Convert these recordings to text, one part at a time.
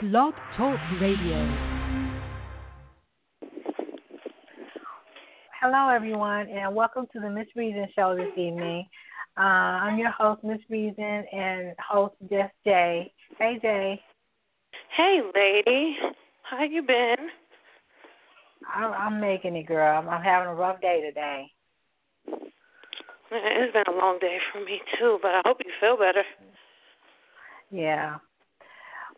Blog Talk Radio. Hello, everyone, and welcome to the Miss Reason Show this evening. Uh, I'm your host, Miss Reason, and host Jess J. Hey, Jay. Hey, lady. How you been? I'm, I'm making it, girl. I'm, I'm having a rough day today. It's been a long day for me too, but I hope you feel better. Yeah.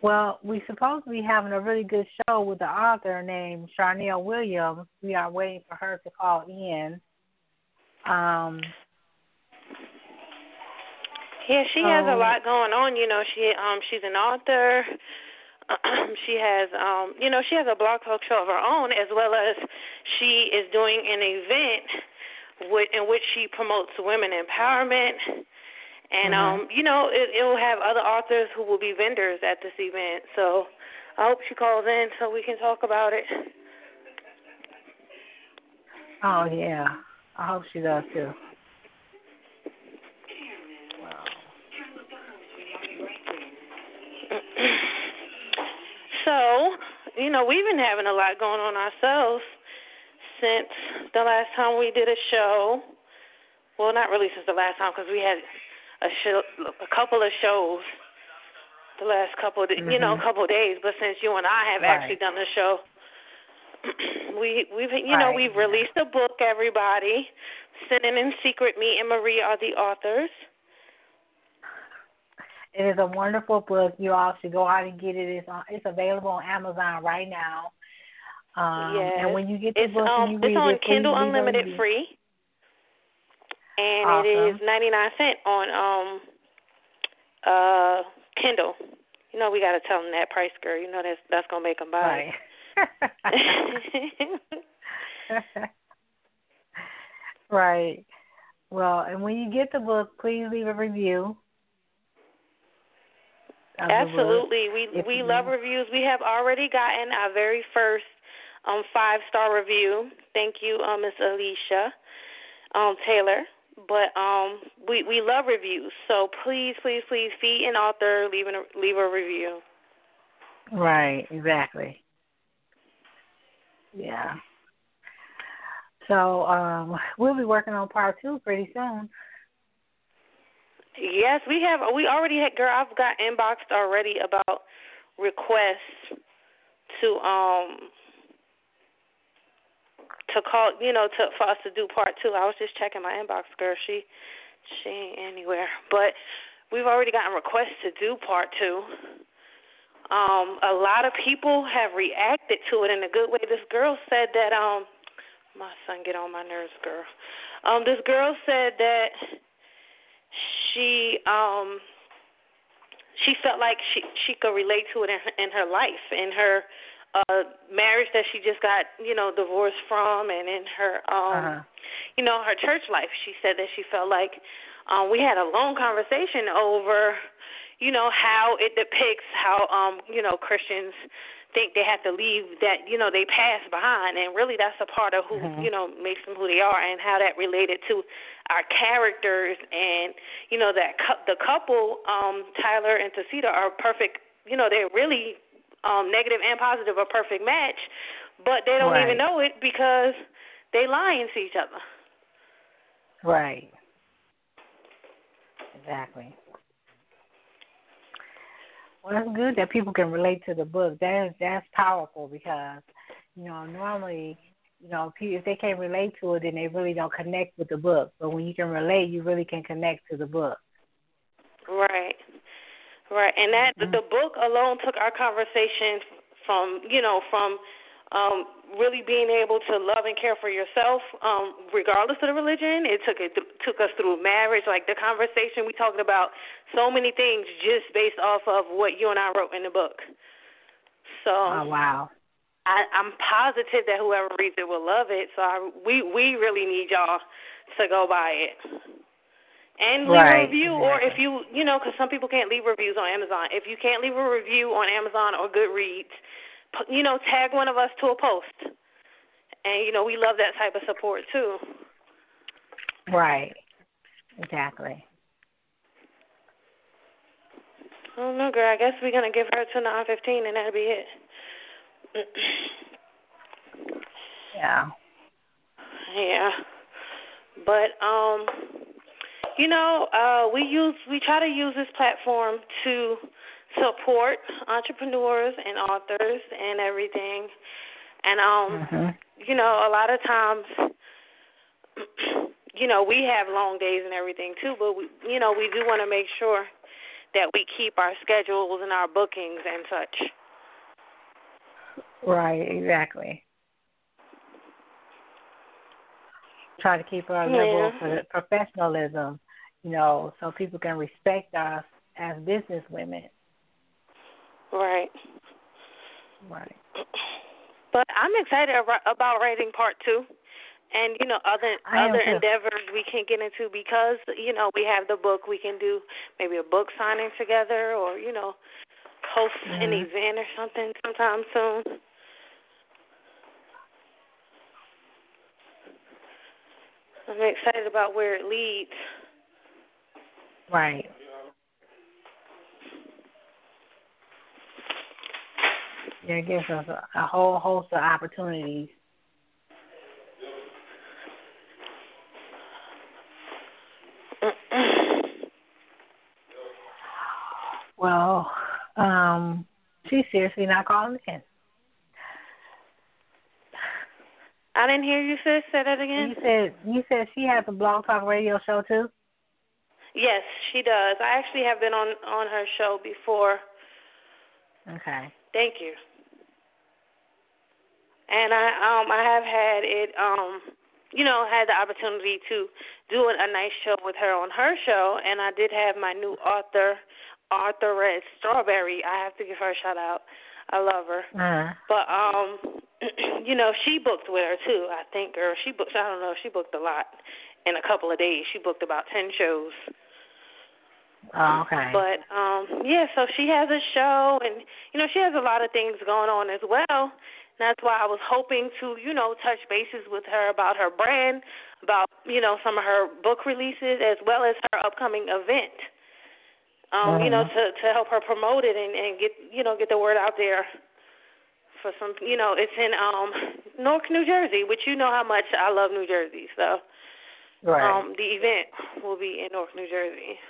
Well, we supposed to be having a really good show with the author named Sharnel Williams. We are waiting for her to call in. Um, yeah, she has a lot going on. You know, she um she's an author. she has um you know she has a blog talk show of her own as well as she is doing an event with in which she promotes women empowerment and mm-hmm. um, you know, it it will have other authors who will be vendors at this event. So I hope she calls in so we can talk about it. Oh yeah. I hope she does too. So, you know, we've been having a lot going on ourselves since the last time we did a show. Well, not really since the last time because we had a show, a couple of shows the last couple of mm-hmm. you know a couple of days. But since you and I have right. actually done the show, we we've you right. know we've released a book. Everybody, Sinning in Secret. Me and Marie are the authors. It is a wonderful book. You all should go out and get it. It's on, it's available on Amazon right now. Um, yes. And when you get the it's, book um, and you read it's on it, Kindle Unlimited free and awesome. it is ninety nine cent on um uh Kindle. You know we got to tell them that price, girl. You know that's that's gonna make them buy. Right. right. Well, and when you get the book, please leave a review. Absolutely, we if we love reviews. We have already gotten our very first um five star review. Thank you, um, Miss Alicia um Taylor. But um, we we love reviews, so please, please, please feed an author, leave a leave a review. Right. Exactly. Yeah. So um, we'll be working on part two pretty soon. Yes, we have. We already had. Girl, I've got inboxed already about requests to um to call, you know, to for us to do part two. I was just checking my inbox, girl. She she ain't anywhere, but we've already gotten requests to do part two. Um, a lot of people have reacted to it in a good way. This girl said that um, my son get on my nerves, girl. Um, this girl said that she um she felt like she she could relate to it in in her life in her uh marriage that she just got you know divorced from and in her um uh-huh. you know her church life she said that she felt like um we had a long conversation over you know how it depicts how um you know Christians think they have to leave that you know they pass behind and really that's a part of who mm-hmm. you know makes them who they are and how that related to our characters and you know that cu- the couple um Tyler and Tacita are perfect you know they're really um, negative and positive a perfect match, but they don't right. even know it because they lying to each other. Right. Exactly. Well, it's good that people can relate to the book. That is that's powerful because you know normally you know if they can't relate to it, then they really don't connect with the book. But when you can relate, you really can connect to the book. Right. Right, and that mm-hmm. the book alone took our conversation from you know from um, really being able to love and care for yourself, um, regardless of the religion. It took it took us through marriage, like the conversation we talked about so many things just based off of what you and I wrote in the book. So, oh wow, I, I'm positive that whoever reads it will love it. So I, we we really need y'all to go buy it and leave right. a review or if you you know because some people can't leave reviews on amazon if you can't leave a review on amazon or goodreads you know tag one of us to a post and you know we love that type of support too right exactly Oh no, girl. I guess we're gonna give her to nine fifteen, and that'll be it. yeah. Yeah. But um, you know, uh, we use we try to use this platform to support entrepreneurs and authors and everything. And um, mm-hmm. you know, a lot of times you know, we have long days and everything too, but we you know, we do want to make sure that we keep our schedules and our bookings and such. Right, exactly. Try to keep our yeah. level of professionalism, you know, so people can respect us as business women. Right. Right. But I'm excited about writing part two and you know other other endeavors we can get into because you know we have the book we can do maybe a book signing together or you know host mm-hmm. an event or something sometime soon i'm excited about where it leads right yeah it gives us a, a whole host of opportunities Well, um, she's seriously not calling in. I didn't hear you, sis. Say that again. You said you said she has a blog talk radio show too. Yes, she does. I actually have been on on her show before. Okay. Thank you. And I um I have had it um you know had the opportunity to do a nice show with her on her show, and I did have my new author Arthur Red Strawberry. I have to give her a shout out. I love her. Uh-huh. But um you know, she booked with her too, I think or she booked I don't know, she booked a lot in a couple of days. She booked about ten shows. Oh, okay. But um yeah, so she has a show and you know, she has a lot of things going on as well. And that's why I was hoping to, you know, touch bases with her about her brand, about, you know, some of her book releases as well as her upcoming event um, you know, uh-huh. to to help her promote it and and get you know get the word out there for some. You know, it's in um Newark, New Jersey, which you know how much I love New Jersey. So, right. um, the event will be in Newark, New Jersey.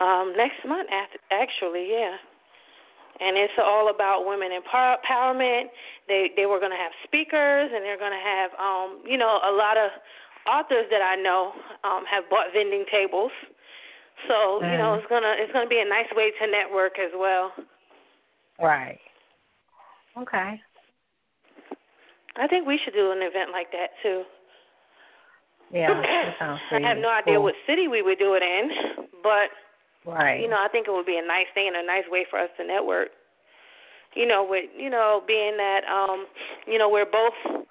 Um, next month, actually, yeah. And it's all about women empowerment. They they were going to have speakers, and they're going to have um, you know, a lot of authors that I know um, have bought vending tables. So you know mm. it's gonna it's gonna be a nice way to network as well. Right. Okay. I think we should do an event like that too. Yeah, that sounds pretty. I have no idea cool. what city we would do it in, but right. you know I think it would be a nice thing and a nice way for us to network. You know, with you know being that um you know we're both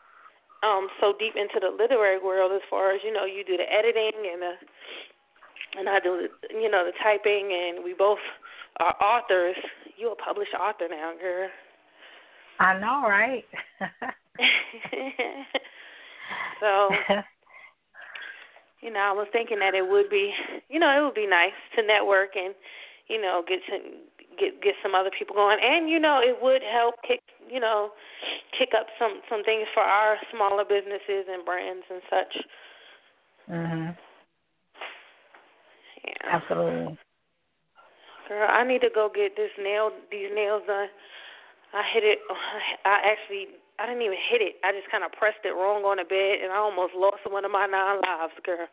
um so deep into the literary world as far as you know you do the editing and the and I do the you know the typing and we both are authors. You a published author now, girl. I know, right? so you know, I was thinking that it would be you know, it would be nice to network and you know, get to get get some other people going and you know, it would help kick you know, kick up some some things for our smaller businesses and brands and such. Mhm. Yeah. Absolutely. Girl, I need to go get this nail these nails done. I hit it. I actually I didn't even hit it. I just kind of pressed it wrong on the bed, and I almost lost one of my nine lives, girl.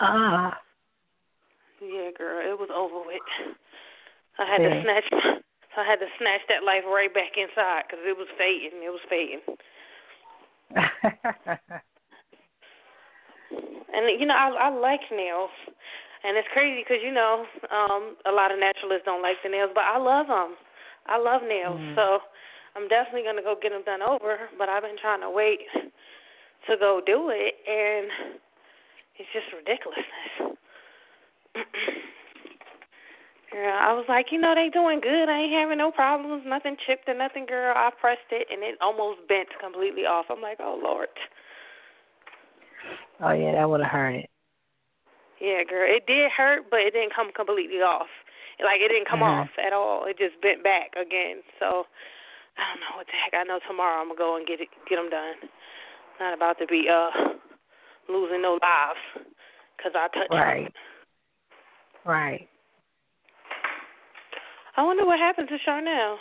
Ah. Uh, yeah, girl, it was over with. I had yeah. to snatch I had to snatch that life right back inside because it was fading. It was fading. and you know, I I like nails, and it's crazy because you know, um, a lot of naturalists don't like the nails, but I love them. I love nails, mm. so I'm definitely gonna go get them done over. But I've been trying to wait to go do it, and it's just ridiculousness. Girl, I was like, you know, they doing good. I ain't having no problems, nothing chipped or nothing, girl. I pressed it and it almost bent completely off. I'm like, oh Lord. Oh yeah, that would have hurt it. Yeah, girl. It did hurt, but it didn't come completely off. Like it didn't come mm-hmm. off at all. It just bent back again. So I don't know what the heck. I know tomorrow I'm gonna go and get it, get them done. Not about to be uh losing no lives because I touched right. Them. Right. I wonder what happened to Sharnel.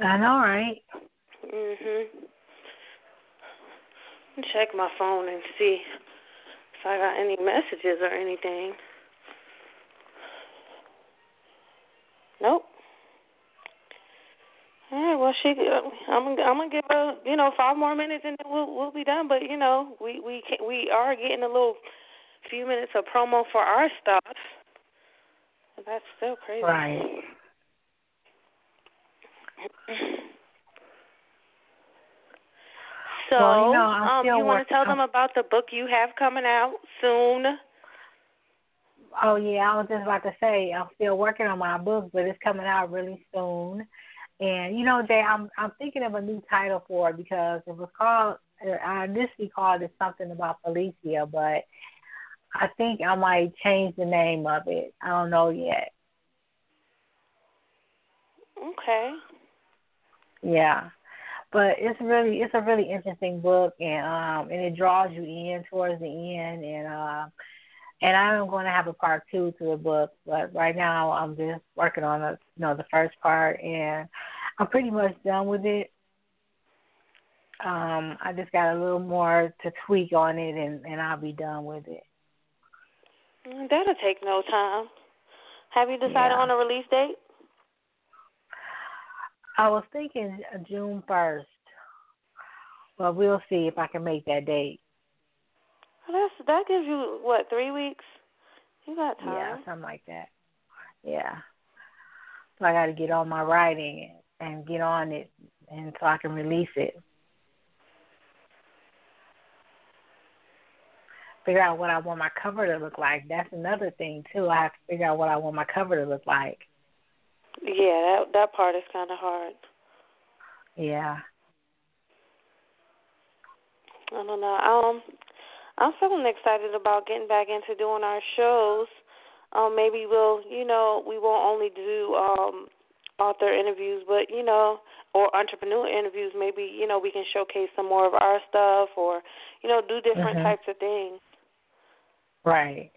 I know, right? Mhm. Check my phone and see if I got any messages or anything. Nope. All right. Well, she. I'm. I'm gonna give her. You know, five more minutes and then we'll we'll be done. But you know, we we can, we are getting a little few minutes of promo for our stuff. That's still crazy. Right. So, well, you, know, um, you want to tell them about the book you have coming out soon? Oh yeah, I was just about to say I'm still working on my book, but it's coming out really soon. And you know, Jay, I'm I'm thinking of a new title for it because it was called I initially called it something about Felicia, but I think I might change the name of it. I don't know yet. Okay. Yeah. But it's really it's a really interesting book and um and it draws you in towards the end and uh and I'm going to have a part two to the book, but right now I'm just working on the you know the first part and I'm pretty much done with it. Um I just got a little more to tweak on it and and I'll be done with it. That'll take no time. Have you decided yeah. on a release date? I was thinking June first. Well, we'll see if I can make that date. Well, that's that gives you what three weeks? You got time. Yeah, something like that. Yeah. So I got to get on my writing and get on it, and so I can release it. figure out what I want my cover to look like. That's another thing too. I have to figure out what I want my cover to look like. Yeah, that that part is kind of hard. Yeah. I don't know. Um, I'm feeling excited about getting back into doing our shows. Um, maybe we'll, you know, we won't only do um author interviews, but you know, or entrepreneur interviews. Maybe you know we can showcase some more of our stuff, or you know, do different mm-hmm. types of things. Right.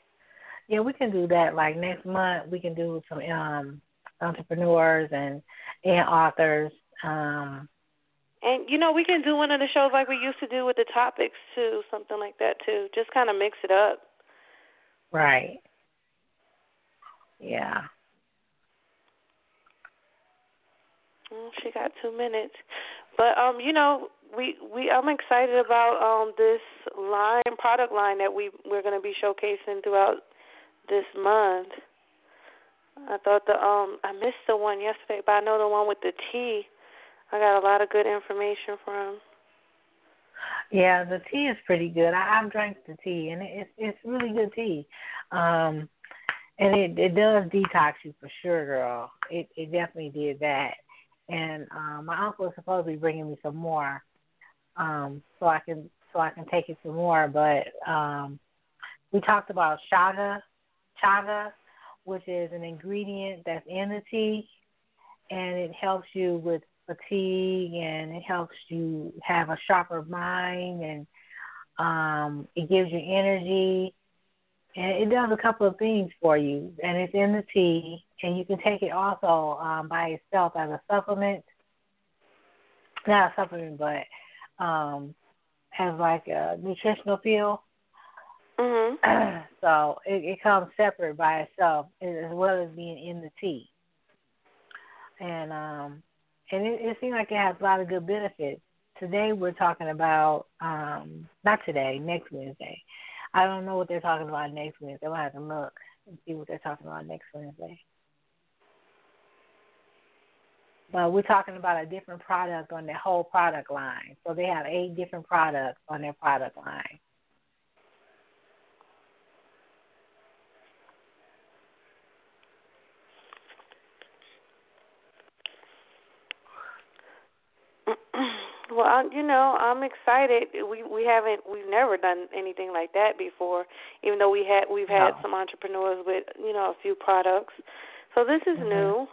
Yeah, we can do that. Like next month, we can do some um entrepreneurs and and authors. Um and you know, we can do one of the shows like we used to do with the topics too, something like that too. Just kind of mix it up. Right. Yeah. Well, she got two minutes, but um, you know, we we I'm excited about um this line product line that we we're going to be showcasing throughout this month. I thought the um I missed the one yesterday, but I know the one with the tea. I got a lot of good information from. Yeah, the tea is pretty good. I, I've drank the tea, and it's it's really good tea. Um, and it it does detox you for sure, girl. It it definitely did that. And um, my uncle is supposed to be bringing me some more um, so I can so I can take it some more. But um, we talked about chaga, chaga, which is an ingredient that's in the tea, and it helps you with fatigue and it helps you have a sharper mind and um, it gives you energy and it does a couple of things for you and it's in the tea and you can take it also um, by itself as a supplement not a supplement but um, has like a nutritional feel. Mm-hmm. so it, it comes separate by itself as well as being in the tea. And um, and it, it seems like it has a lot of good benefits. Today we're talking about um, not today, next Wednesday. I don't know what they're talking about next Wednesday. I'll have to look and see what they're talking about next Wednesday. But we're talking about a different product on their whole product line. So they have eight different products on their product line. Well, I, you know, I'm excited. We we haven't we've never done anything like that before. Even though we had we've had no. some entrepreneurs with you know a few products, so this is mm-hmm. new.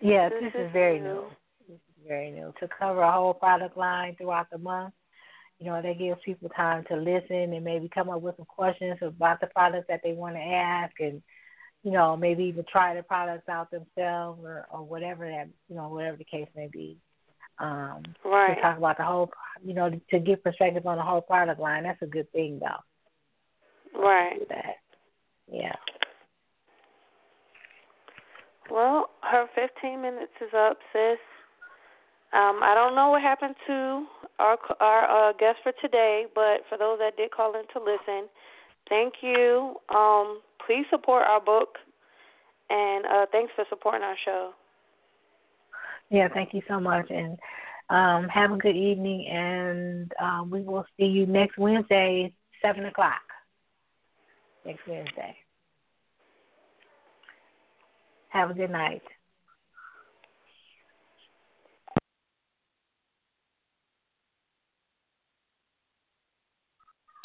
Yeah, this, this, is, is, very new. new. This is very new to cover a whole product line throughout the month. You know, that gives people time to listen and maybe come up with some questions about the products that they want to ask and you know, maybe even try the products out themselves or, or whatever that you know, whatever the case may be. Um right. to talk about the whole you know, to get perspective on the whole product line, that's a good thing though. Right. That. Yeah. Well, her 15 minutes is up, sis. Um, I don't know what happened to our our uh, guest for today, but for those that did call in to listen, thank you. Um, please support our book, and uh, thanks for supporting our show. Yeah, thank you so much, and um, have a good evening. And um, we will see you next Wednesday, seven o'clock. Next Wednesday. Have a good night.